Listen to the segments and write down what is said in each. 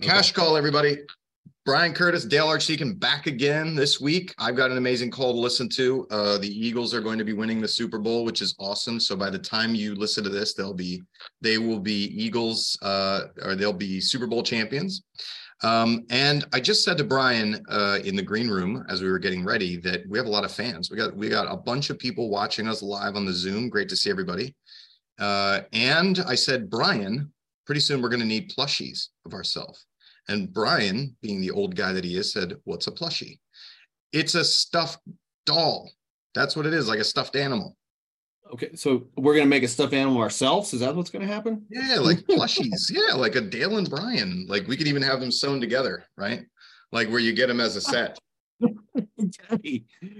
Cash call, everybody. Brian Curtis, Dale Archdeacon back again this week. I've got an amazing call to listen to. Uh, the Eagles are going to be winning the Super Bowl, which is awesome. So by the time you listen to this, they'll be they will be Eagles uh, or they'll be Super Bowl champions. Um, and I just said to Brian uh, in the green room as we were getting ready that we have a lot of fans. We got we got a bunch of people watching us live on the Zoom. Great to see everybody. Uh, and I said, Brian, pretty soon we're going to need plushies of ourselves. And Brian, being the old guy that he is, said, What's a plushie? It's a stuffed doll. That's what it is, like a stuffed animal. Okay, so we're gonna make a stuffed animal ourselves. Is that what's gonna happen? Yeah, like plushies. yeah, like a Dale and Brian. Like we could even have them sewn together, right? Like where you get them as a set.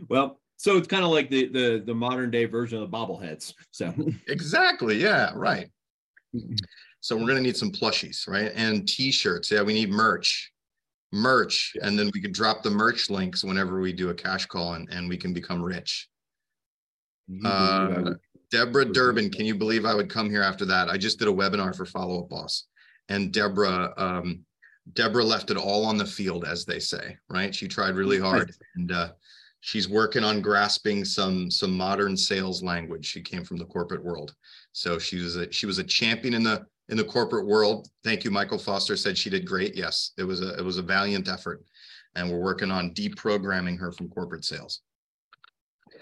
well, so it's kind of like the the the modern day version of the bobbleheads. So exactly, yeah, right. So we're gonna need some plushies, right? And t-shirts. Yeah, we need merch. Merch. And then we can drop the merch links whenever we do a cash call and, and we can become rich. Uh, Deborah Durbin, can you believe I would come here after that? I just did a webinar for Follow Up Boss, and Deborah, um, Deborah left it all on the field, as they say. Right? She tried really hard, and uh, she's working on grasping some some modern sales language. She came from the corporate world, so she was a she was a champion in the in the corporate world. Thank you, Michael Foster said she did great. Yes, it was a it was a valiant effort, and we're working on deprogramming her from corporate sales.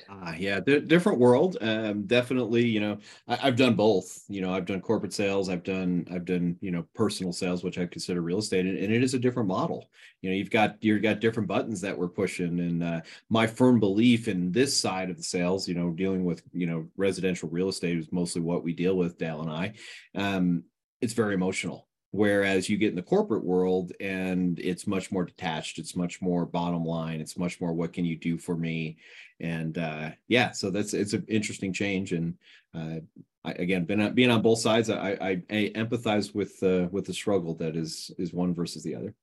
Uh, yeah, different world. Um, definitely, you know, I, have done both. You know, I've done corporate sales. I've done, I've done, you know, personal sales, which I consider real estate, and, and it is a different model. You know, you've got you've got different buttons that we're pushing, and uh, my firm belief in this side of the sales, you know, dealing with you know residential real estate is mostly what we deal with, Dale and I. Um, it's very emotional. Whereas you get in the corporate world and it's much more detached it's much more bottom line it's much more what can you do for me? And uh, yeah so that's it's an interesting change and uh, I, again been being on both sides i i, I empathize with uh, with the struggle that is is one versus the other.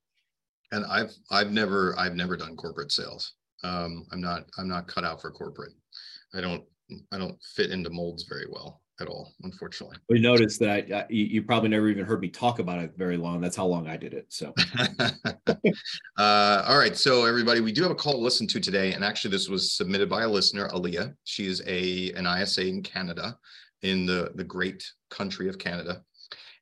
And i've i've never i've never done corporate sales. Um, i'm not i'm not cut out for corporate. I don't i don't fit into molds very well at all, unfortunately. We noticed that I, you, you, probably never even heard me talk about it very long. That's how long I did it. So, uh, all right. So, everybody, we do have a call to listen to today, and actually, this was submitted by a listener, Aaliyah. She is a an ISA in Canada, in the the great country of Canada.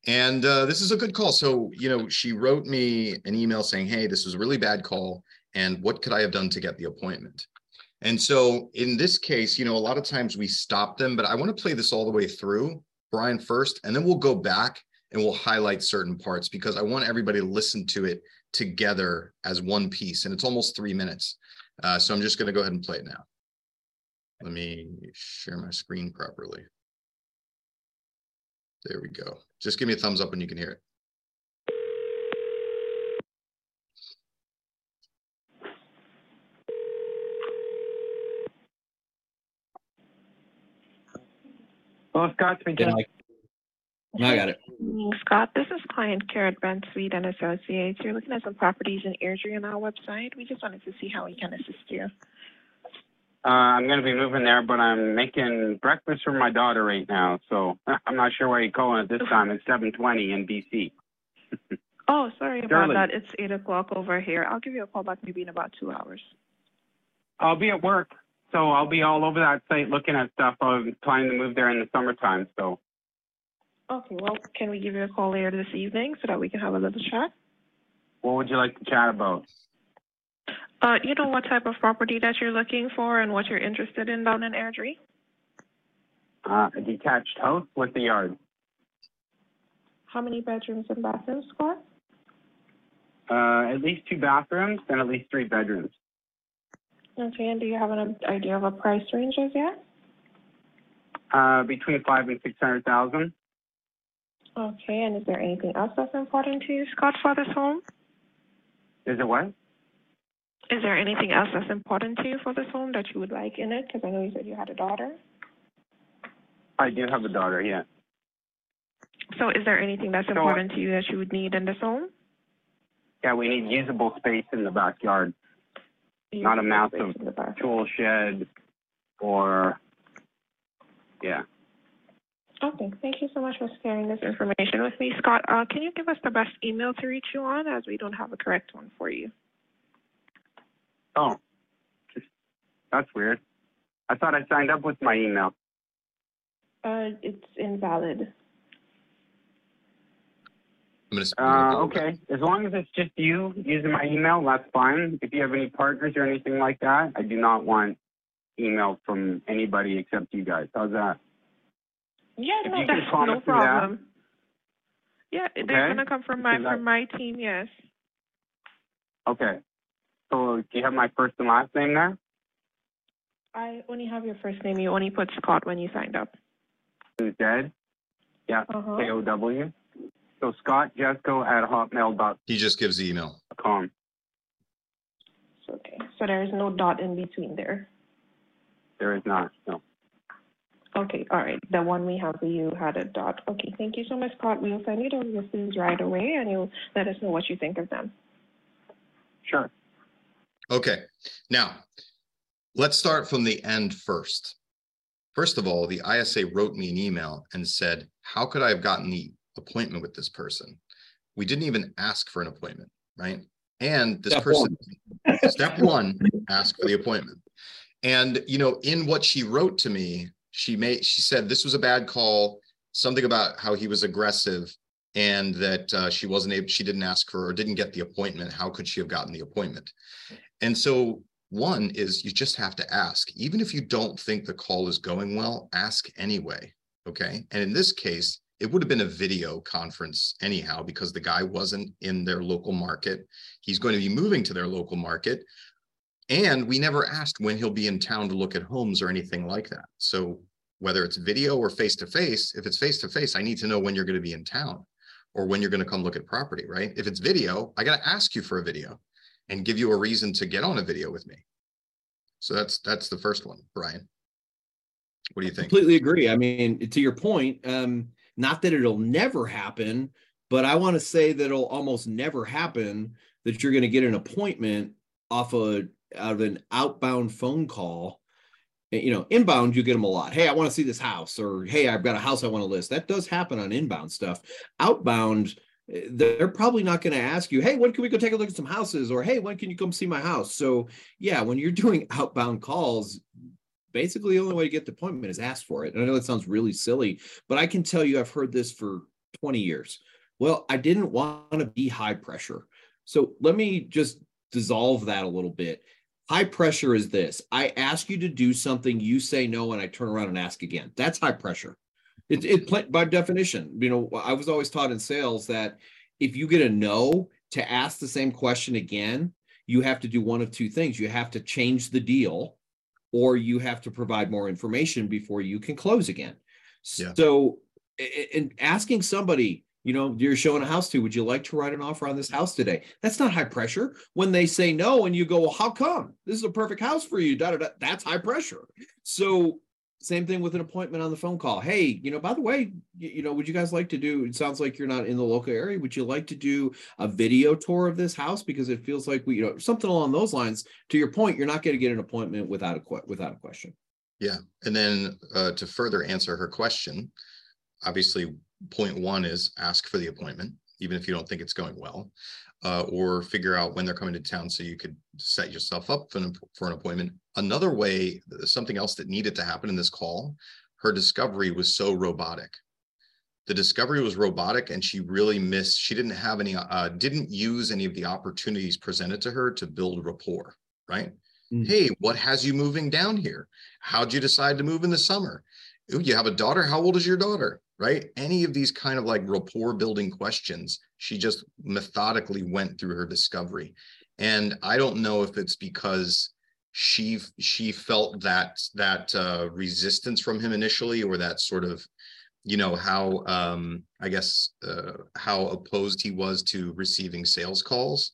And uh, this is a good call. So, you know, she wrote me an email saying, "Hey, this was a really bad call, and what could I have done to get the appointment?" And so in this case, you know, a lot of times we stop them, but I want to play this all the way through, Brian first, and then we'll go back and we'll highlight certain parts because I want everybody to listen to it together as one piece. And it's almost three minutes. Uh, so I'm just going to go ahead and play it now. Let me share my screen properly. There we go. Just give me a thumbs up when you can hear it. Well, Scott's been yeah, I, I got it. Scott, this is client care at Brent Sweet and Associates. You're looking at some properties in Airdrie on our website. We just wanted to see how we can assist you. Uh, I'm going to be moving there, but I'm making breakfast for my daughter right now, so I'm not sure why you're calling at this time. It's 7:20 in BC. oh, sorry about that. It's eight o'clock over here. I'll give you a call back maybe in about two hours. I'll be at work. So I'll be all over that site looking at stuff. I'm planning to move there in the summertime. So. Okay. Well, can we give you a call later this evening so that we can have a little chat? What would you like to chat about? Uh, you know what type of property that you're looking for and what you're interested in down in Airdrie? Uh, a detached house with a yard. How many bedrooms and bathrooms, Scott? Uh, at least two bathrooms and at least three bedrooms. Okay, and do you have an idea of a price range as yet? Uh, between five and six hundred thousand. Okay, and is there anything else that's important to you, Scott, for this home? Is it what? Is there anything else that's important to you for this home that you would like in it? Because I know you said you had a daughter. I do have a daughter, yeah. So is there anything that's so, important to you that you would need in this home? Yeah, we need usable space in the backyard not a massive tool shed or, yeah. Okay, thank you so much for sharing this information with me. Scott, uh, can you give us the best email to reach you on as we don't have a correct one for you? Oh, that's weird. I thought I signed up with my email. Uh, it's invalid. I'm gonna. Uh, okay. As long as it's just you using my email, that's fine. If you have any partners or anything like that, I do not want email from anybody except you guys. How's that? Yeah, If no, that's no me that. problem. Yeah, Okay. they're gonna come from my from my team. Yes. Okay. So do you have my first and last name there? I only have your first name. You only put Scott when you signed up. Who's dead? Yeah. Uh huh. K O W. So Scott Jesco at hotmail.com. He just gives the email. Okay. So there is no dot in between there. There is not. No. Okay, all right. The one we have for you had a dot. Okay, thank you so much, Scott. We'll send you those listings right away, and you'll let us know what you think of them. Sure. Okay, now let's start from the end first. First of all, the ISA wrote me an email and said, How could I have gotten the appointment with this person? We didn't even ask for an appointment, right? And this Step person, step one, ask for the appointment. And you know, in what she wrote to me, she made she said this was a bad call, something about how he was aggressive and that uh, she wasn't able, she didn't ask for or didn't get the appointment. How could she have gotten the appointment? And so one is you just have to ask, even if you don't think the call is going well, ask anyway. Okay. And in this case, it would have been a video conference anyhow, because the guy wasn't in their local market. He's going to be moving to their local market. And we never asked when he'll be in town to look at homes or anything like that. So whether it's video or face to face, if it's face to face, I need to know when you're going to be in town or when you're going to come look at property, right? If it's video, I got to ask you for a video and give you a reason to get on a video with me. So that's that's the first one, Brian. What do you think? Completely agree. I mean, to your point, um, not that it'll never happen, but I want to say that it'll almost never happen that you're going to get an appointment off a out of an outbound phone call. You know, inbound you get them a lot. Hey, I want to see this house, or hey, I've got a house I want to list. That does happen on inbound stuff. Outbound, they're probably not going to ask you, hey, when can we go take a look at some houses, or hey, when can you come see my house? So yeah, when you're doing outbound calls, basically the only way to get the appointment is ask for it. And I know that sounds really silly, but I can tell you I've heard this for 20 years. Well, I didn't want to be high pressure. So let me just dissolve that a little bit. High pressure is this I ask you to do something, you say no, and I turn around and ask again. That's high pressure. It, it by definition, you know, I was always taught in sales that if you get a no to ask the same question again, you have to do one of two things. You have to change the deal or you have to provide more information before you can close again. Yeah. So, in asking somebody, you know, you're showing a house to, would you like to write an offer on this house today? That's not high pressure. When they say no, and you go, well, how come? This is a perfect house for you. Da, da, da. That's high pressure. So, same thing with an appointment on the phone call. Hey, you know, by the way, you, you know, would you guys like to do? It sounds like you're not in the local area. Would you like to do a video tour of this house because it feels like we, you know, something along those lines. To your point, you're not going to get an appointment without a without a question. Yeah, and then uh, to further answer her question, obviously, point one is ask for the appointment, even if you don't think it's going well, uh, or figure out when they're coming to town so you could set yourself up for an, for an appointment. Another way, something else that needed to happen in this call, her discovery was so robotic. The discovery was robotic, and she really missed. She didn't have any, uh, didn't use any of the opportunities presented to her to build rapport. Right? Mm. Hey, what has you moving down here? How'd you decide to move in the summer? Ooh, you have a daughter. How old is your daughter? Right? Any of these kind of like rapport building questions, she just methodically went through her discovery. And I don't know if it's because she she felt that that uh, resistance from him initially, or that sort of, you know, how um, I guess uh, how opposed he was to receiving sales calls.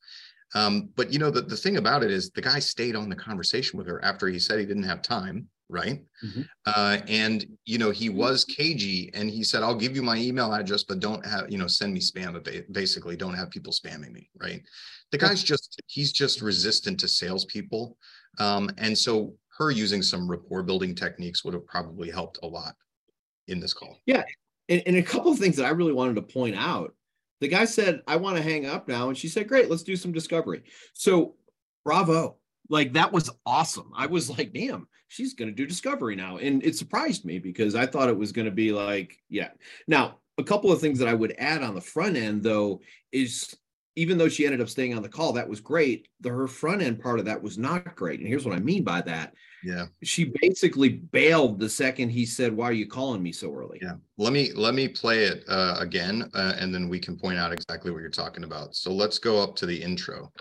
Um, but you know, the, the thing about it is the guy stayed on the conversation with her after he said he didn't have time, right? Mhm. Uh, and you know, he was cagey and he said, I'll give you my email address, but don't have, you know, send me spam, but basically don't have people spamming me, right? The guy's just, he's just resistant to salespeople. Um, and so her using some rapport building techniques would have probably helped a lot in this call. Yeah, and, and a couple of things that I really wanted to point out. The guy said, I want to hang up now. And she said, Great, let's do some discovery. So bravo. Like that was awesome. I was like, damn, she's gonna do discovery now. And it surprised me because I thought it was gonna be like, yeah. Now, a couple of things that I would add on the front end though is even though she ended up staying on the call, that was great. The her front end part of that was not great. And here's what I mean by that. Yeah. She basically bailed the second he said, Why are you calling me so early? Yeah. Let me let me play it uh, again, uh, and then we can point out exactly what you're talking about. So let's go up to the intro.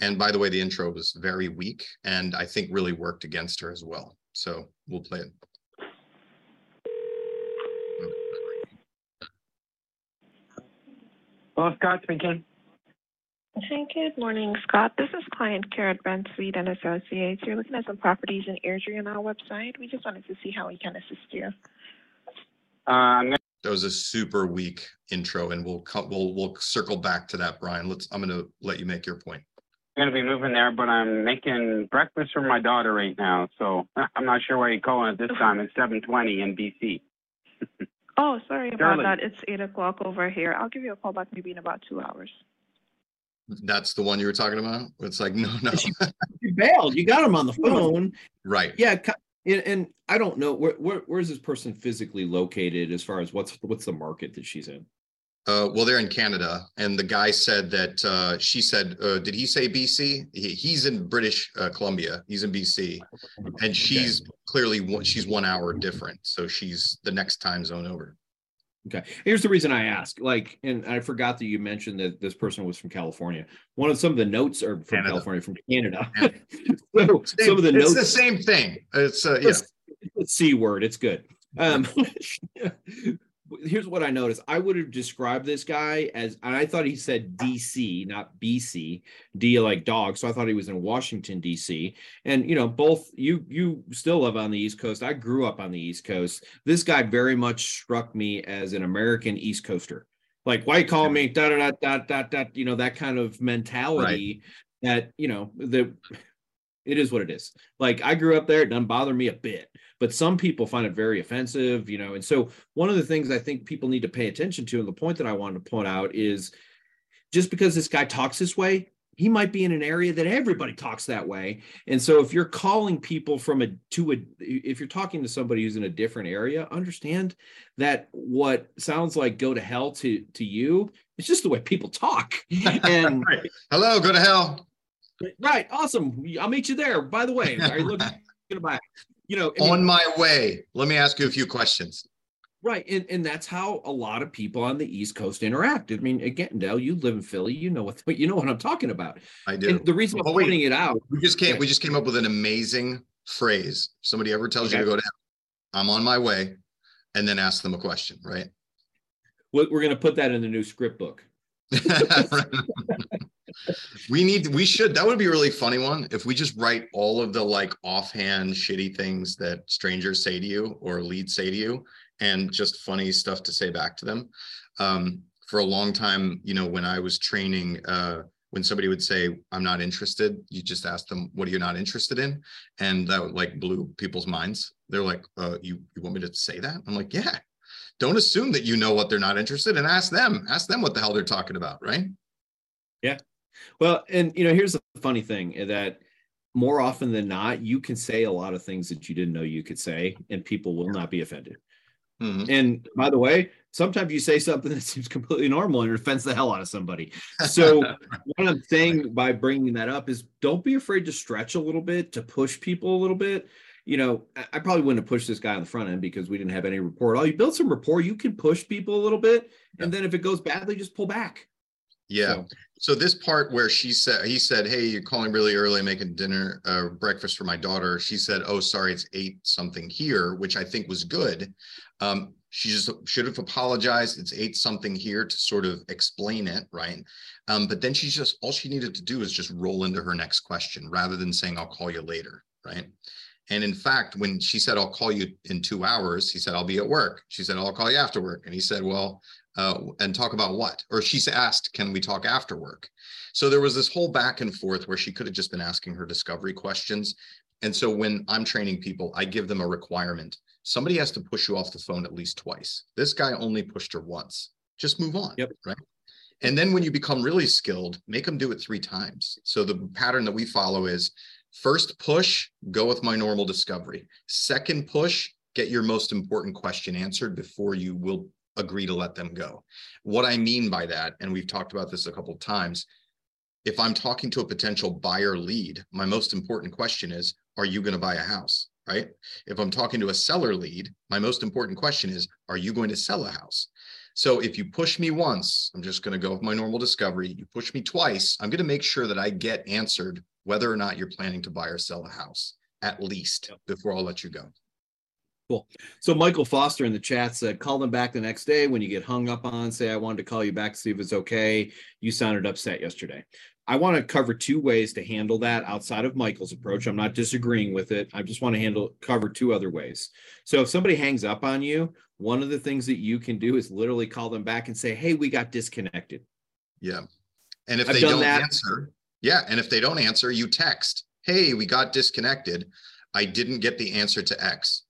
And by the way, the intro was very weak, and I think really worked against her as well. So we'll play it. Hello, Scott speaking. Hi, good morning, Scott. This is client care at Brent Sweet and Associates. You're looking at some properties in Airdrie on our website. We just wanted to see how we can assist you. Uh, That was a super weak intro, and we'll come. We'll we'll circle back to that, Brian. Let's. I'm going to let you make your point. Gonna be moving there, but I'm making breakfast for my daughter right now, so I'm not sure why you're calling at this time. It's 7:20 in BC. Oh, sorry about Darling. that. It's eight o'clock over here. I'll give you a call back maybe in about two hours. That's the one you were talking about. It's like no, no. She- You bailed. You got him on the phone. right. Yeah. And, and I don't know where, where where's this person physically located as far as what's what's the market that she's in? Uh, well, they're in Canada, and the guy said that uh, she said, uh, did he say BC? He, he's in British uh, Columbia. He's in BC, and she's clearly one, she's one hour different, so she's the next time zone over. Okay. Here's the reason I ask. Like, and I forgot that you mentioned that this person was from California. One of some of the notes are from Canada. California, from Canada. Canada. so some of the it's notes the same thing. It's uh, yeah. It's a C word. It's good. Um, here's what I noticed. I would have described this guy as, and I thought he said DC, not BC, D like dog. So I thought he was in Washington DC. And you know, both you you still live on the East Coast. I grew up on the East Coast. This guy very much struck me as an American East Coaster. Like, why you call me da da da da da da? You know that kind of mentality. That you know the it is what it is. Like I grew up there, it doesn't bother me a bit. But some people find it very offensive, you know. And so one of the things I think people need to pay attention to, and the point that I wanted to point out is just because this guy talks this way, he might be in an area that everybody talks that way. And so if you're calling people from a to a if you're talking to somebody who's in a different area, understand that what sounds like go to hell to to you, it's just the way people talk. And Right. Hello, go to hell. Right. Awesome. I'll meet you there. By the way, are you looking to buy? You know, I mean, On my way. Let me ask you a few questions. right. And, and that's how a lot of people on the East Coast interact. I mean, again, Dale, you live in Philly, you know what, but you know what I'm talking about. I do. And the reason I'm wait. pointing it out, We just came. We just came up with an amazing phrase. Somebody ever tells you to go to I'm on my way, and then ask them a question, right? we're going to put that in the new script book. we need. We should. That would be a really funny one if we just write all of the like offhand shitty things that strangers say to you or leads say to you, and just funny stuff to say back to them. Um, for a long time, you know, when I was training, uh, when somebody would say, "I'm not interested," you just ask them, "What are you not interested in?" And that like blew people's minds. They're like, uh, "You you want me to say that?" I'm like, "Yeah." Don't assume that you know what they're not interested in. Ask them. Ask them what the hell they're talking about, right? Well, and you know, here's the funny thing eh, that more often than not, you can say a lot of things that you didn't know you could say, and people will not be offended. Mhm. And by the way, sometimes you say something that seems completely normal and it offends the hell out of somebody. So what I'm saying by bringing that up is don't be afraid to stretch a little bit, to push people a little bit. You know, I probably wouldn't have pushed this guy on the front end because we didn't have any rapport. at all. you build some rapport, you can push people a little bit, and then if it goes badly, just pull back. Yeah. So, So this part where she said, he said, "Hey, you're calling really early, making dinner, uh, breakfast for my daughter." She said, "Oh, sorry, it's eight something here," which I think was good. Um, she just should have apologized. It's eight something here to sort of explain it, right? Um, but then she just all she needed to do is just roll into her next question rather than saying, "I'll call you later," right? And in fact, when she said, "I'll call you in two hours," he said, "I'll be at work." She said, "I'll call you after work," and he said, "Well." Uh, and talk about what? Or she's asked, can we talk after work? So there was this whole back and forth where she could have just been asking her discovery questions. And so when I'm training people, I give them a requirement. somebody has to push you off the phone at least twice. This guy only pushed her once. Just move on. Yep. Right. And then when you become really skilled, make them do it three times. So the pattern that we follow is first push, go with my normal discovery. Second push, get your most important question answered before you will agree to let them go. What I mean by that, and we've talked about this a couple of times, if I'm talking to a potential buyer lead, my most important question is, are you going to buy a house? Right. If I'm talking to a seller lead, my most important question is, are you going to sell a house? So if you push me once, I'm just going to go with my normal discovery. You push me twice, I'm going to make sure that I get answered whether or not you're planning to buy or sell a house, at least Yep. before I'll let you go. Cool. So Michael Foster in the chat said, call them back the next day when you get hung up on. Say, I wanted to call you back to see if it's okay. You sounded upset yesterday. I want to cover two ways to handle that outside of Michael's approach. I'm not disagreeing with it. I just want to handle cover two other ways. So if somebody hangs up on you, one of the things that you can do is literally call them back and say, Hey, we got disconnected. Yeah. And if I've they don't that. answer, yeah. And if they don't answer, you text, hey, we got disconnected. I didn't get the answer to X.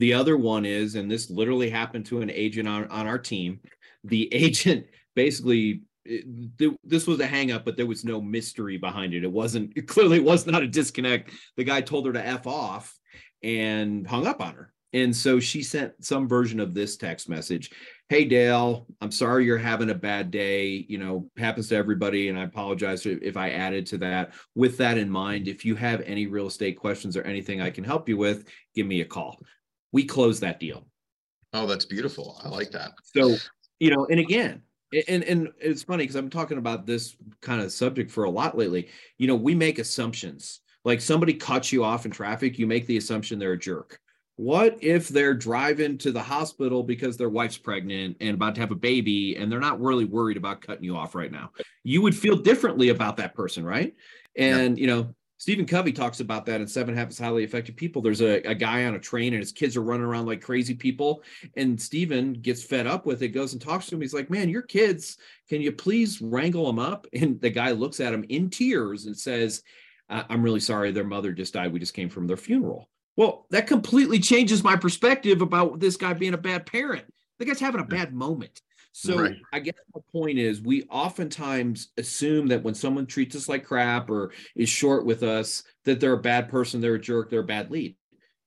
The other one is, and this literally happened to an agent on, on our team. The agent basically, it- th- this was a hang up, but there was no mystery behind it. It wasn't, it clearly was not a disconnect. The guy told her to F off and hung up on her. And so she sent some version of this text message Hey, Dale, I'm sorry you're having a bad day. You know, happens to everybody. And I apologize if I added to that. With that in mind, if you have any real estate questions or anything I can help you with, give me a call we closed that deal. Oh, that's beautiful. I like that. So, you know, and again, and and it's funny because I'm talking about this kind of subject for a lot lately. You know, we make assumptions. Like somebody cuts you off in traffic, you make the assumption they're a jerk. What if they're driving to the hospital because their wife's pregnant and about to have a baby and they're not really worried about cutting you off right now? You would feel differently about that person, right? And, you know, Stephen Covey talks about that in Seven Habits of Highly Effective People. There's a, a guy on a train and his kids are running around like crazy people. And Stephen gets fed up with it, goes and talks to him. He's like, Man, your kids, can you please wrangle them up? And the guy looks at him in tears and says, "I- I'm really sorry. Their mother just died. We just came from their funeral. Well, that completely changes my perspective about this guy being a bad parent. The guy's having a bad moment. So Right. I guess the point is we oftentimes assume that when someone treats us like crap or is short with us, that they're a bad person, they're a jerk, they're a bad lead.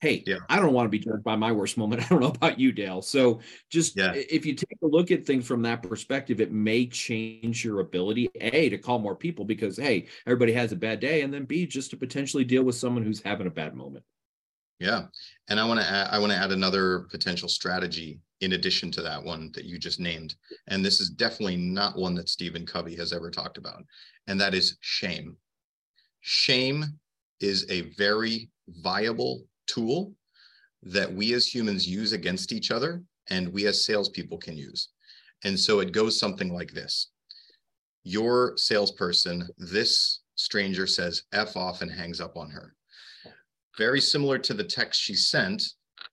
Hey, Yeah. I don't want to be jerked by my worst moment. I don't know about you, Dale. So just Yeah. if you take a look at things from that perspective, it may change your ability, A, to call more people because hey, everybody has a bad day, and then B, just to potentially deal with someone who's having a bad moment. Yeah. And I want to I want to add another potential strategy in addition to that one that you just named. And this is definitely not one that Stephen Covey has ever talked about. And that is shame. Shame is a very viable tool that we as humans use against each other and we as salespeople can use. And so it goes something like this. Your salesperson, this stranger says F off and hangs up on her very similar to the text she sent.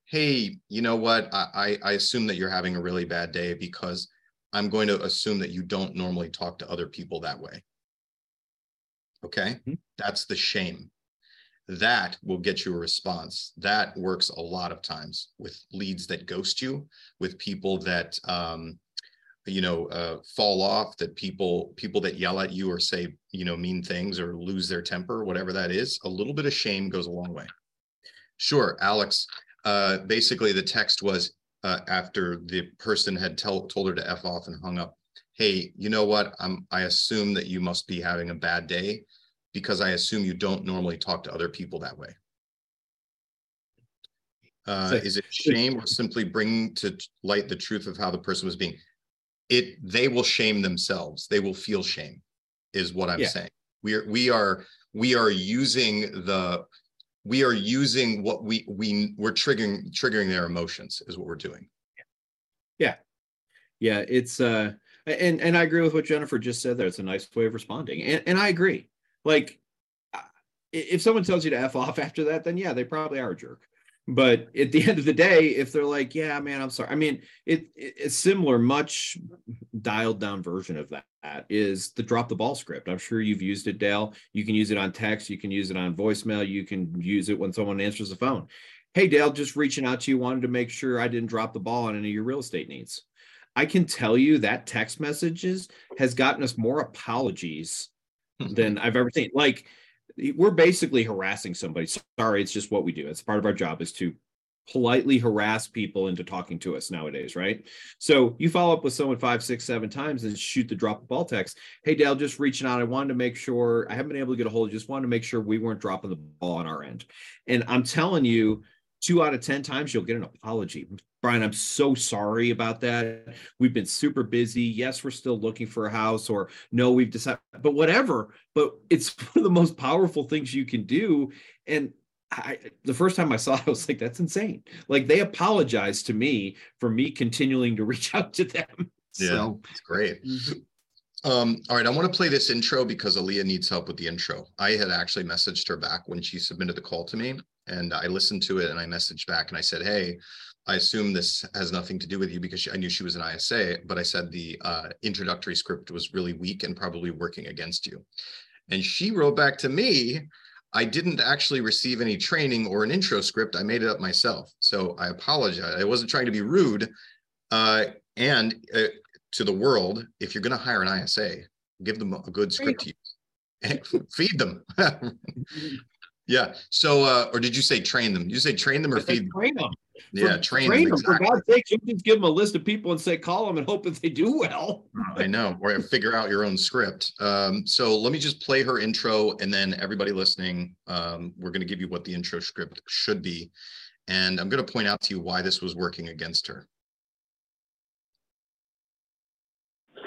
Hey, you know what? I, I, assume that you're having a really bad day because I'm going to assume that you don't normally talk to other people that way. Okay. Mhm. That's the shame. That will get you a response. That works a lot of times with leads that ghost you, with people that, um, you know, uh, fall off, that people, people that yell at you or say, you know, mean things or lose their temper, whatever that is, a little bit of shame goes a long way. Sure, Alex. Uh, basically, the text was uh, after the person had tell, told her to f off and hung up. Hey, you know what? I'm. I assume that you must be having a bad day because I assume you don't normally talk to other people that way. Uh, is it shame or simply bring to light the truth of how the person was being? It. They will shame themselves. They will feel shame, is what I'm Yeah. saying. We are. We are. We are using the we are using what we we we're triggering triggering their emotions is what we're doing Yeah, Yeah. it's uh and and I agree with what Jennifer just said there. It's a nice way of responding. And and I agree. Like if someone tells you to F off after that, then yeah, they probably are a jerk. But at the end of the day, if they're like, yeah, man, I'm sorry. I mean, it, it it's similar, much dialed down version of that is the drop the ball script. I'm sure you've used it, Dale. You can use it on text, you can use it on voicemail, you can use it when someone answers the phone. Hey, Dale, just reaching out to you, wanted to make sure I didn't drop the ball on any of your real estate needs. I can tell you that text messages has gotten us more apologies hmm. than I've ever seen. Like we're basically harassing somebody. Sorry, it's just what we do. It's part of our job is to politely harass people into talking to us nowadays, right? So you follow up with someone five, six, seven times and shoot the drop the ball text. Hey, Dale, just reaching out. I wanted to make sure I haven't been able to get a hold of. Just wanted to make sure we weren't dropping the ball on our end. And I'm telling you, two out of 10 times you'll get an apology. Brian, I'm so sorry about that. We've been super busy. Yes, we're still looking for a house, or no, we've decided, but whatever. But it's one of the most powerful things you can do. And I, the first time I saw it, I was like, that's insane. Like they apologized to me for me continuing to reach out to them. Yeah, so. it's great. Um, all right, I want to play this intro because Aaliyah needs help with the intro. I had actually messaged her back when she submitted the call to me, and I listened to it and I messaged back and I said, Hey, I assume this has nothing to do with you because she, I knew she was an ISA, but I said the uh, introductory script was really weak and probably working against you. And she wrote back to me, I didn't actually receive any training or an intro script. I made it up myself. So I apologize. I wasn't trying to be rude. Uh, and uh, to the world, if you're going to hire an ISA, give them a good script to use and feed them. Yeah. So, uh, or did you say train them? Did you say train them or feed them? Train them. Yeah, for, train, train them. Exactly. For God's sake, you just give them a list of people and say, call them and hope that they do well. I know, or figure out your own script. Um, so let me just play her intro and then everybody listening, um, we're going to give you what the intro script should be. And I'm going to point out to you why this was working against her. Oh,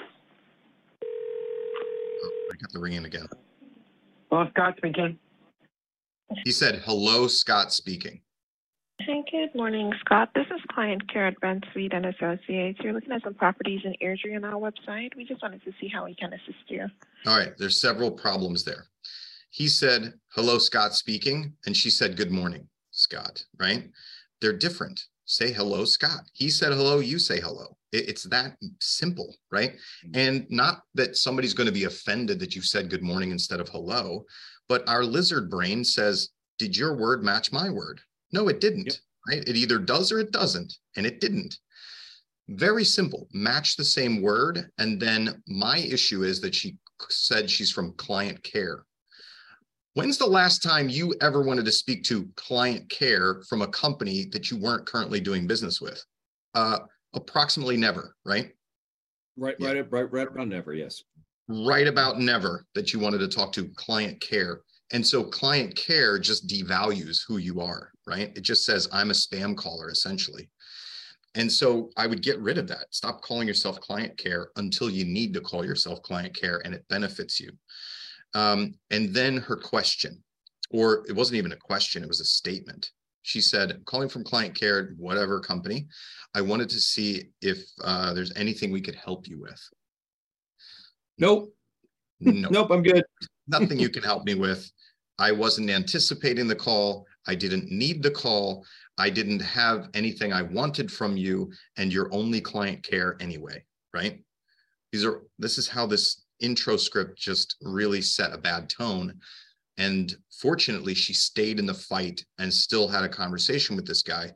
I got the ringing again. Well, Scott speaking. He said, hello, Scott speaking. Hi, good morning, Scott. This is client care at Brent Sweet and Associates. You're looking at some properties in Airdrie on our website. We just wanted to see how we can assist you. All right, there's several problems there. He said, hello, Scott speaking. And she said, good morning, Scott, right? They're different. Say hello, Scott. He said hello, you say hello. It's that simple, right? Mm-hmm. And not that somebody's going to be offended that you said good morning instead of hello, but our lizard brain says, did your word match my word? No, it didn't, yep. right? It either does or it doesn't, and it didn't. Very simple, match the same word. And then my issue is that she said she's from client care. When's the last time you ever wanted to speak to client care from a company that you weren't currently doing business with? Uh, approximately never, right? Right, yeah. right, right, right around never, yes right about never that you wanted to talk to client care. And so client care just devalues who you are, right? It just says, I'm a spam caller, essentially. And so I would get rid of that. Stop calling yourself client care until you need to call yourself client care and it benefits you. Um, and then her question, or it wasn't even a question, it was a statement. She said, calling from client care, whatever company, I wanted to see if uh, there's anything we could help you with. Nope. Nope. nope, I'm good. Nothing you can help me with. I wasn't anticipating the call. I didn't need the call. I didn't have anything I wanted from you, and you're only client care anyway, right? These are this is how this intro script just really set a bad tone. And fortunately, she stayed in the fight and still had a conversation with this guy.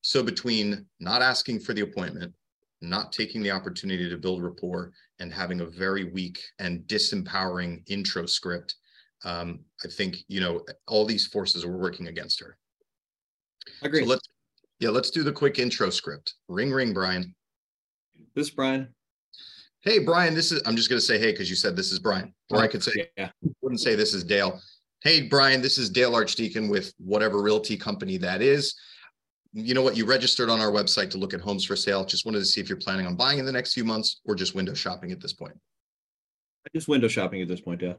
So between not asking for the appointment, not taking the opportunity to build rapport and having a very weak and disempowering intro script um, i think you know all these forces were working against her. Agree so let's yeah let's do the quick intro script. Ring ring brian. This is brian. Hey brian this is i'm just going to say hey because you said this is brian or i could say yeah. wouldn't say this is dale. Hey brian this is dale archdeacon with whatever realty company that is you know what, you registered on our website to look at homes for sale. Just wanted to see if you're planning on buying in the next few months or just window shopping at this point. Just window shopping at this point, yeah.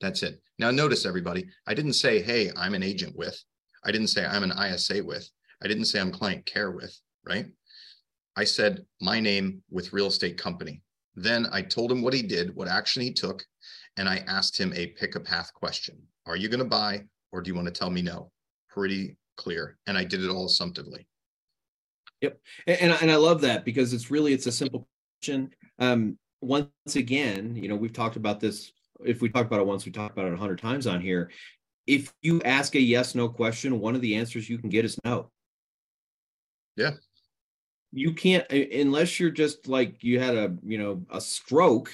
That's it. Now notice everybody, I didn't say, hey, I'm an agent with. I didn't say I'm an ISA with. I didn't say I'm client care with, right? I said my name with real estate company. Then I told him what he did, what action he took, and I asked him a pick a path question. Are you going to buy or do you want to tell me no? Pretty clear and I did it all assumptively. Yep. And, and I love that because it's really, it's a simple question. Um, once again, you know, we've talked about this. If we talk about it once, we talked about it a hundred times on here. if you ask a yes no question, one of the answers you can get is no. Yeah. You can't unless you're just like you had a, you know, a stroke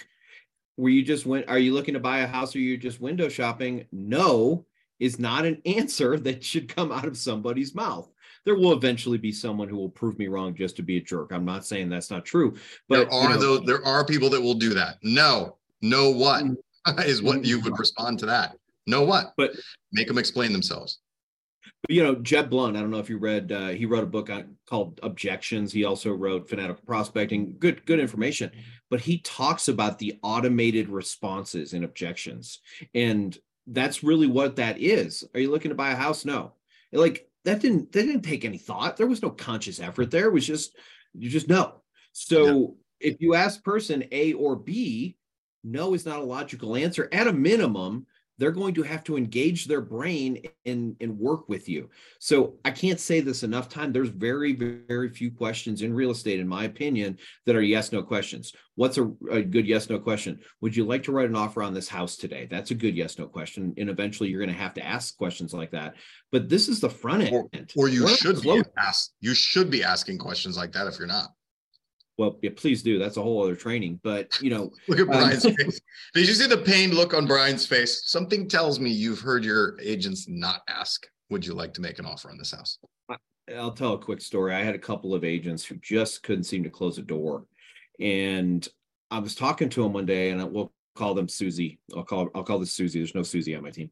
where you just went are you looking to buy a house or you're just window shopping? No is not an answer that should come out of somebody's mouth. There will eventually be someone who will prove me wrong just to be a jerk. I'm not saying that's not true, but there are you know, those there are people that will do that. No, no what Mm-hmm. what you would respond to that. No what? But make them explain themselves. But, you know, Jeb Blunt, I don't know if you read, uh, he wrote a book on, called Objections. He also wrote Fanatical Prospecting. Good, good information. But he talks about the automated responses and objections. And that's really what that is. Are you looking to buy a house? No. Like that didn't that didn't take any thought. There was no conscious effort there. It was just you just know. So if you ask person A or B, no is not a logical answer. At a minimum, they're going to have to engage their brain and, and work with you. So I can't say this enough time. There's very, very few questions in real estate, in my opinion, that are yes, no questions. What's a, a good yes, no question? Would you like to write an offer on this house today? That's a good yes, no question. And eventually you're going to have to ask questions like that. But this is the front end. Or you We're should be asked, you should be asking questions like that if you're not. Well, yeah, please do. That's a whole other training. But you know, Look at Um, Brian's face. Did you see the pained look on Brian's face? Something tells me you've heard your agents not ask, would you like to make an offer on this house? I'll tell a quick story. I had a couple of agents who just couldn't seem to close a door. And I was talking to them one day, and I will call them Susie. I'll call I'll call this Susie. There's no Susie on my team.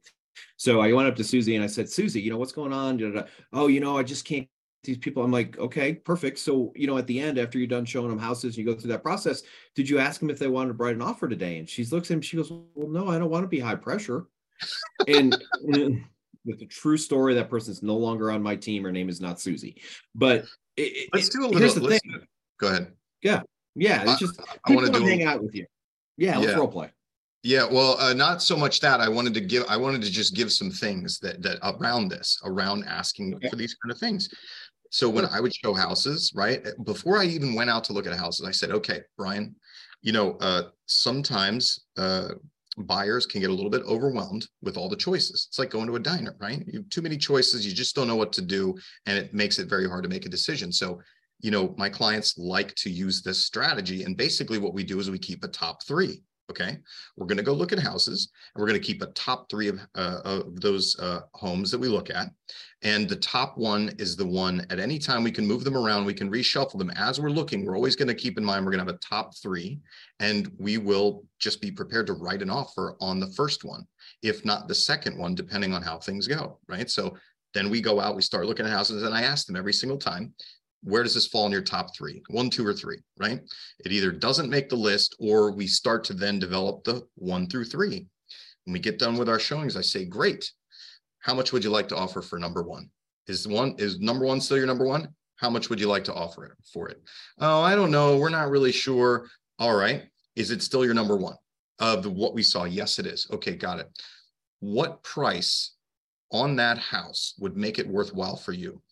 So I went up to Susie and I said, Susie, you know what's going on? Da, da, da. Oh, you know, I just can't these people. I'm like, okay, perfect. So, you know, at the end, after you're done showing them houses, and you go through that process. Did you ask them if they wanted to write an offer today? And she looks at him, she goes, Well, no, I don't want to be high pressure. and with the true story, that person's no longer on my team. Her name is not Susie. But it, Let's do a little here's the thing. go ahead. Yeah, yeah it's just I want to want to hang out with you. Yeah, let's Yeah. role play. yeah, well, uh, not so much that I wanted to give, I wanted to just give some things that, that around this, around asking Okay. for these kind of things. So when I would show houses, right, before I even went out to look at houses, I said, okay, Brian, you know, uh, sometimes, uh, buyers can get a little bit overwhelmed with all the choices. It's like going to a diner, right? You have too many choices, you just don't know what to do, and it makes it very hard to make a decision. So, you know, my clients like to use this strategy, and basically what we do is we keep a top three. Okay, we're going to go look at houses, and we're going to keep a top three of, uh, of those uh, homes that we look at, and the top one is the one. At any time, we can move them around, we can reshuffle them as we're looking. We're always going to keep in mind we're going to have a top three, and we will just be prepared to write an offer on the first one, if not the second one, depending on how things go. Right. So then we go out, we start looking at houses, and I ask them every single time, where does this fall in your top three? One, two, or three, right? It either doesn't make the list or we start to then develop the one through three. When we get done with our showings, I say, great. How much would you like to offer for number one? Is one, is number one still your number one? How much would you like to offer it for it? Oh, I don't know. We're not really sure. All right. Is it still your number one of the, what we saw? Yes, it is. Okay, got it. What price on that house would make it worthwhile for you?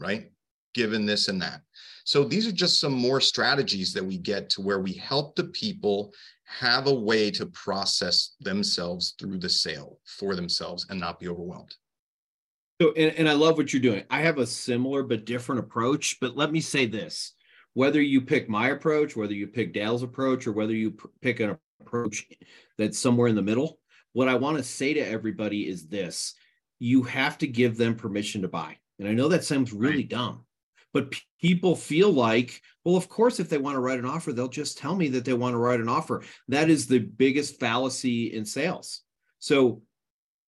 Right? Given this and that. So these are just some more strategies that we get to where we help the people have a way to process themselves through the sale for themselves and not be overwhelmed. So, and, and I love what you're doing. I have a similar but different approach. But let me say this whether you pick my approach, whether you pick Dale's approach, or whether you p- pick an approach that's somewhere in the middle, what I want to say to everybody is this you have to give them permission to buy. And I know that sounds really Right. dumb, but people feel like, well, of course, if they want to write an offer, they'll just tell me that they want to write an offer. That is the biggest fallacy in sales. So,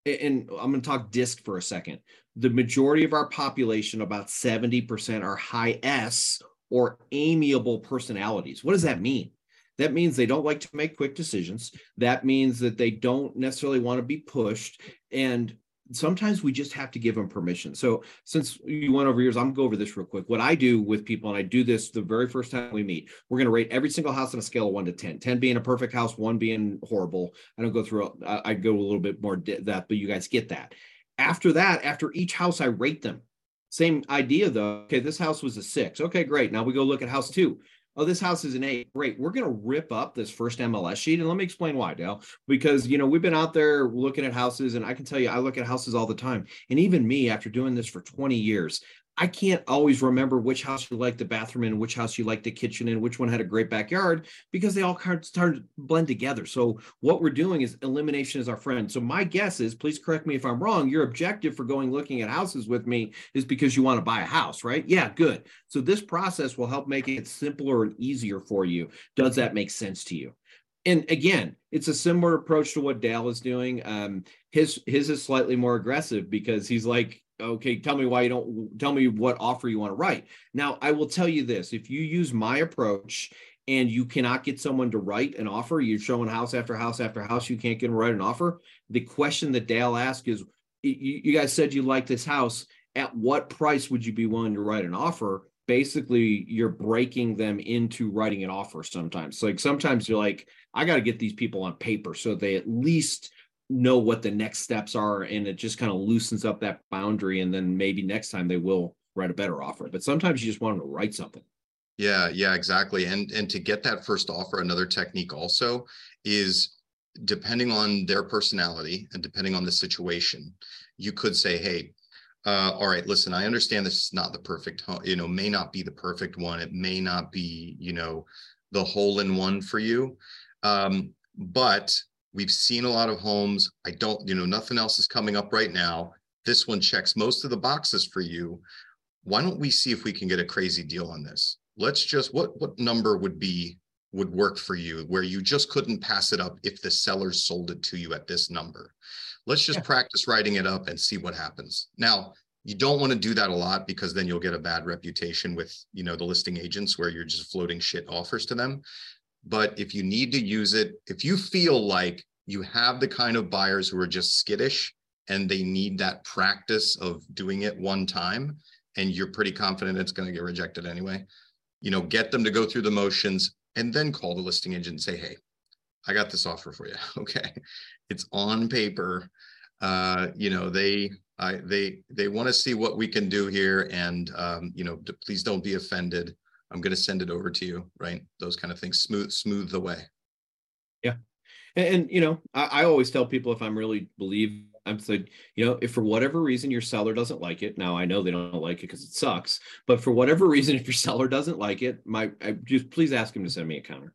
and I'm going to talk disc for a second. The majority of our population, about 70%, are high S or amiable personalities. What does that mean? That means they don't like to make quick decisions. That means that they don't necessarily want to be pushed. And sometimes we just have to give them permission. So since you went over yours, I'm gonna go over this real quick. What I do with people, and I do this the very first time we meet, we're gonna rate every single house on a scale of one to 10, 10 being a perfect house, one being horrible. I don't go through, I, I go a little bit more that, but you guys get that. After that, after each house, I rate them. Same idea though. Okay, this house was a six. Okay, great. Now we go look at house two. Oh, this house is an eight. Great. We're going to rip up this first MLS sheet. And let me explain why, Dale. Because, you know, we've been out there looking at houses, and I can tell you, I look at houses all the time. And even me, after doing this for 20 years, I can't always remember which house you like the bathroom in, which house you like the kitchen in, which one had a great backyard, because they all kind of start to blend together. So what we're doing is elimination is our friend. So my guess is, please correct me if I'm wrong. Your objective for going looking at houses with me is because you want to buy a house, right? Yeah, good. So this process will help make it simpler and easier for you. Does that make sense to you? and again, it's a similar approach to what Dale is doing. Um, his his is slightly more aggressive because he's like, okay, tell me why you don't tell me what offer you want to write. Now, I will tell you this: if you use my approach and you cannot get someone to write an offer, you're showing house after house after house, you can't get them write an offer. The question that Dale asked is, you, you guys said you like this house. At what price would you be willing to write an offer? basically you're breaking them into writing an offer sometimes like sometimes you're like i got to get these people on paper so they at least know what the next steps are and it just kind of loosens up that boundary and then maybe next time they will write a better offer but sometimes you just want to write something yeah yeah exactly and and to get that first offer another technique also is depending on their personality and depending on the situation you could say hey uh, all right, listen, I understand this is not the perfect home, you know, may not be the perfect one. It may not be, you know, the hole in one for you. Um, but we've seen a lot of homes. I don't, you know, nothing else is coming up right now. This one checks most of the boxes for you. Why don't we see if we can get a crazy deal on this? Let's just what what number would be would work for you where you just couldn't pass it up if the seller sold it to you at this number. Let's just yeah. practice writing it up and see what happens. Now, you don't want to do that a lot because then you'll get a bad reputation with, you know, the listing agents where you're just floating shit offers to them. But if you need to use it, if you feel like you have the kind of buyers who are just skittish and they need that practice of doing it one time and you're pretty confident it's going to get rejected anyway, you know, get them to go through the motions and then call the listing agent and say, "Hey, I got this offer for you. Okay it's on paper. Uh, you know, they I, they they want to see what we can do here, and um, you know, please don't be offended. I'm going to send it over to you, right? Those kind of things, smooth smooth the way. Yeah, and, and you know, I, I always tell people if I'm really believe I'm saying, you know, if for whatever reason your seller doesn't like it, now I know they don't like it because it sucks, but for whatever reason, if your seller doesn't like it, my I, just please ask him to send me a counter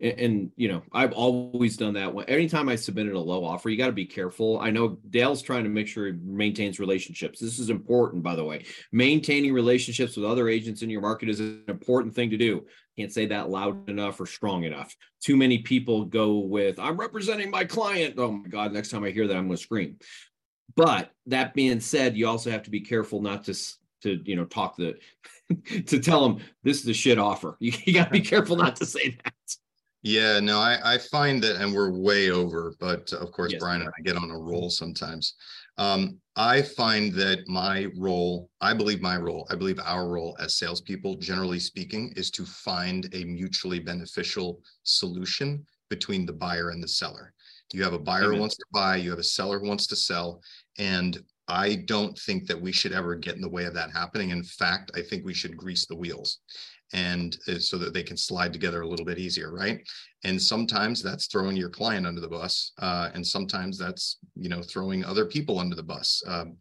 and, and, you know i've always done that when anytime i submitted a low offer you got to be careful. I know dale's trying to make sure he maintains relationships. This is important by the way. Maintaining relationships with other agents in your market is an important thing to do. Can't say that loud enough or strong enough. Too many people go with i'm representing my client. Oh my god next time i hear that i'm going to scream. But that being said you also have to be careful not to to you know talk the to tell them this is a shit offer. You, you got to be careful not to say that yeah, no, I, I find that, and we're way over, but of course, yes. Brian and I get on a roll sometimes. Um, I find that my role, I believe my role, I believe our role as salespeople, generally speaking, is to find a mutually beneficial solution between the buyer and the seller. You have a buyer Amen. who wants to buy, you have a seller who wants to sell, and I don't think that we should ever get in the way of that happening. In fact, I think we should grease the wheels and uh, so that they can slide together a little bit easier right? And sometimes that's throwing your client under the bus uh, and sometimes that's you know throwing other people under the bus. Um,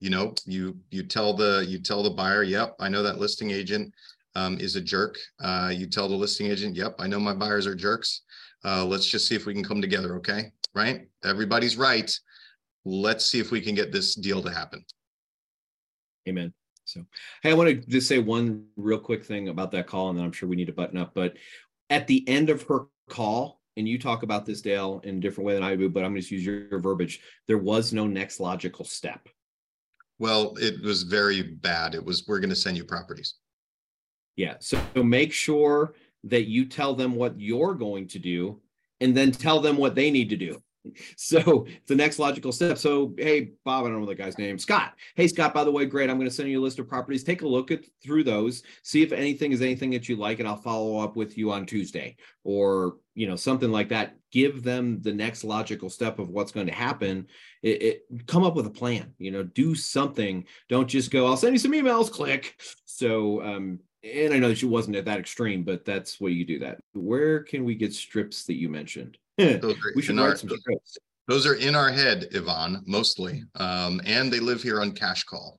you know you you tell the you tell the buyer yep i know that listing agent um, is a jerk. Uh, you tell the listing agent yep i know my buyers are jerks. Uh, let's just see if we can come together okay? Right? Everybody's right. Let's see if we can get this deal to happen. Amen so, hey, I want to just say one real quick thing about that call, and then I'm sure we need to button up. But at the end of her call, and you talk about this, Dale, in a different way than I do, but I'm going to use your, your verbiage. There was no next logical step. Well, it was very bad. It was, we're going to send you properties. Yeah. So, so make sure that you tell them what you're going to do and then tell them what they need to do. So the next logical step. So, hey, Bob, I don't know the guy's name. Scott. Hey, Scott, by the way, great. I'm going to send you a list of properties. Take a look at through those, see if anything is anything that you like, and I'll follow up with you on Tuesday or, you know, something like that. Give them the next logical step of what's going to happen. It, it come up with a plan, you know, do something. Don't just go, I'll send you some emails, click. So um and I know that she wasn't at that extreme, but that's where you do that. Where can we get strips that you mentioned? Those are we should in our- write some strips. Those are in our head, Yvonne, mostly. Um, and they live here on cash call.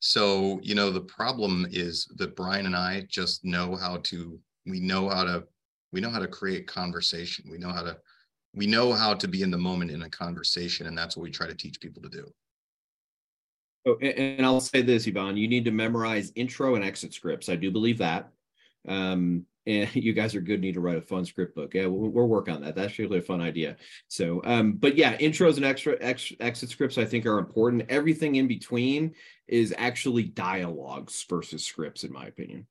So, you know, the problem is that Brian and I just know how to, we know how to, we know how to create conversation. We know how to, we know how to be in the moment in a conversation. And that's what we try to teach people to do. Oh, and, I'll say this, Yvonne, you need to memorize intro and exit scripts. I do believe that. Um, and you guys are good. Need to write a fun script book. Yeah, we'll, we'll work on that. That's really a fun idea. So, um, but yeah, intros and extra ex, exit scripts I think are important. Everything in between is actually dialogues versus scripts, in my opinion.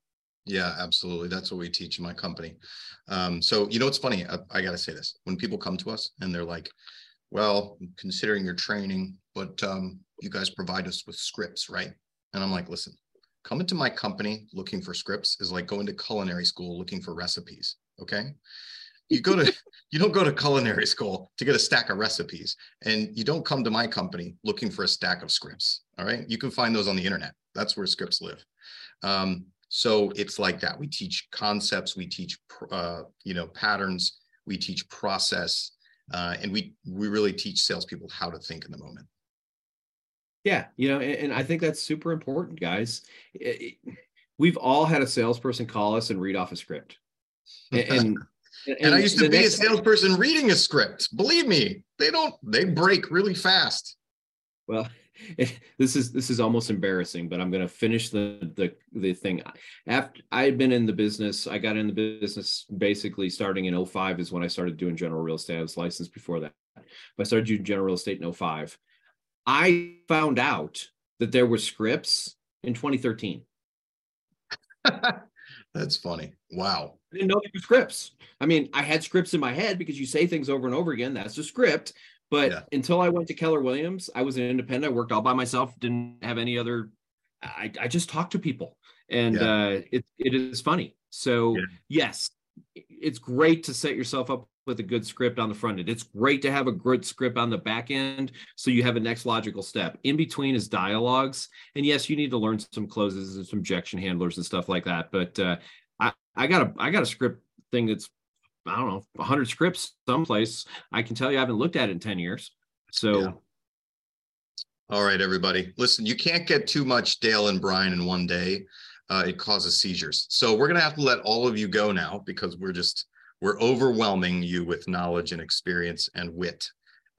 Yeah, absolutely. That's what we teach in my company. Um, so, you know, it's funny. I, I got to say this when people come to us and they're like, well, considering your training, but um, you guys provide us with scripts, right? And I'm like, listen, coming to my company looking for scripts is like going to culinary school looking for recipes. Okay. You go to, you don't go to culinary school to get a stack of recipes and you don't come to my company looking for a stack of scripts. All right. You can find those on the internet. That's where scripts live. Um, so it's like that. We teach concepts, we teach, uh, you know, patterns, we teach process, uh, and we we really teach salespeople how to think in the moment. Yeah, you know, and, and I think that's super important, guys. It- it- we've all had a salesperson call us and read off a script, and and, And I used to be a salesperson reading a script. Believe me, they don't, they break really fast. Well, this is this is almost embarrassing, but I'm going to finish the the the thing. After I had been in the business, I got in the business basically starting in 05 is when I started doing general real estate. I was licensed before that. But I started doing general real estate in 05. I found out that there were scripts in 2013. That's funny. Wow. I didn't know there were scripts. I mean, I had scripts in my head because you say things over and over again. That's a script. But Yeah. until I went to Keller Williams, I was an independent. I worked all by myself. Didn't have any other. I, I just talked to people, and Yeah. uh, it it is funny. So Yeah. yes, it's great to set yourself up with a good script on the front end. It's great to have a good script on the back end, so you have a next logical step. In between is dialogues, and yes, you need to learn some closes and some objection handlers and stuff like that. But uh, I I got a I got a script thing that's I don't know 100 scripts someplace. I can tell you I haven't looked at it in 10 years. So Yeah. All right, everybody. Listen, you can't get too much Dale and Brian in one day. Uh, it causes seizures. So we're gonna have to let all of you go now because we're just we're overwhelming you with knowledge and experience and wit.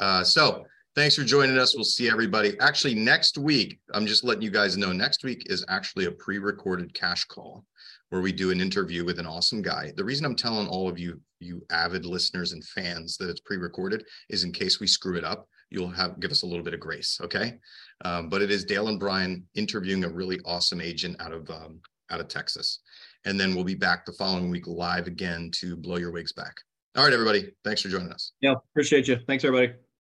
Uh, so thanks for joining us. We'll see everybody. Actually, next week, I'm just letting you guys know. Next week is actually a pre-recorded cash call where we do an interview with an awesome guy. The reason I'm telling all of you, you avid listeners and fans, that it's pre-recorded is in case we screw it up you'll have give us a little bit of grace okay um, but it is dale and brian interviewing a really awesome agent out of um, out of texas and then we'll be back the following week live again to blow your wigs back all right everybody thanks for joining us yeah, appreciate you. Thanks everybody.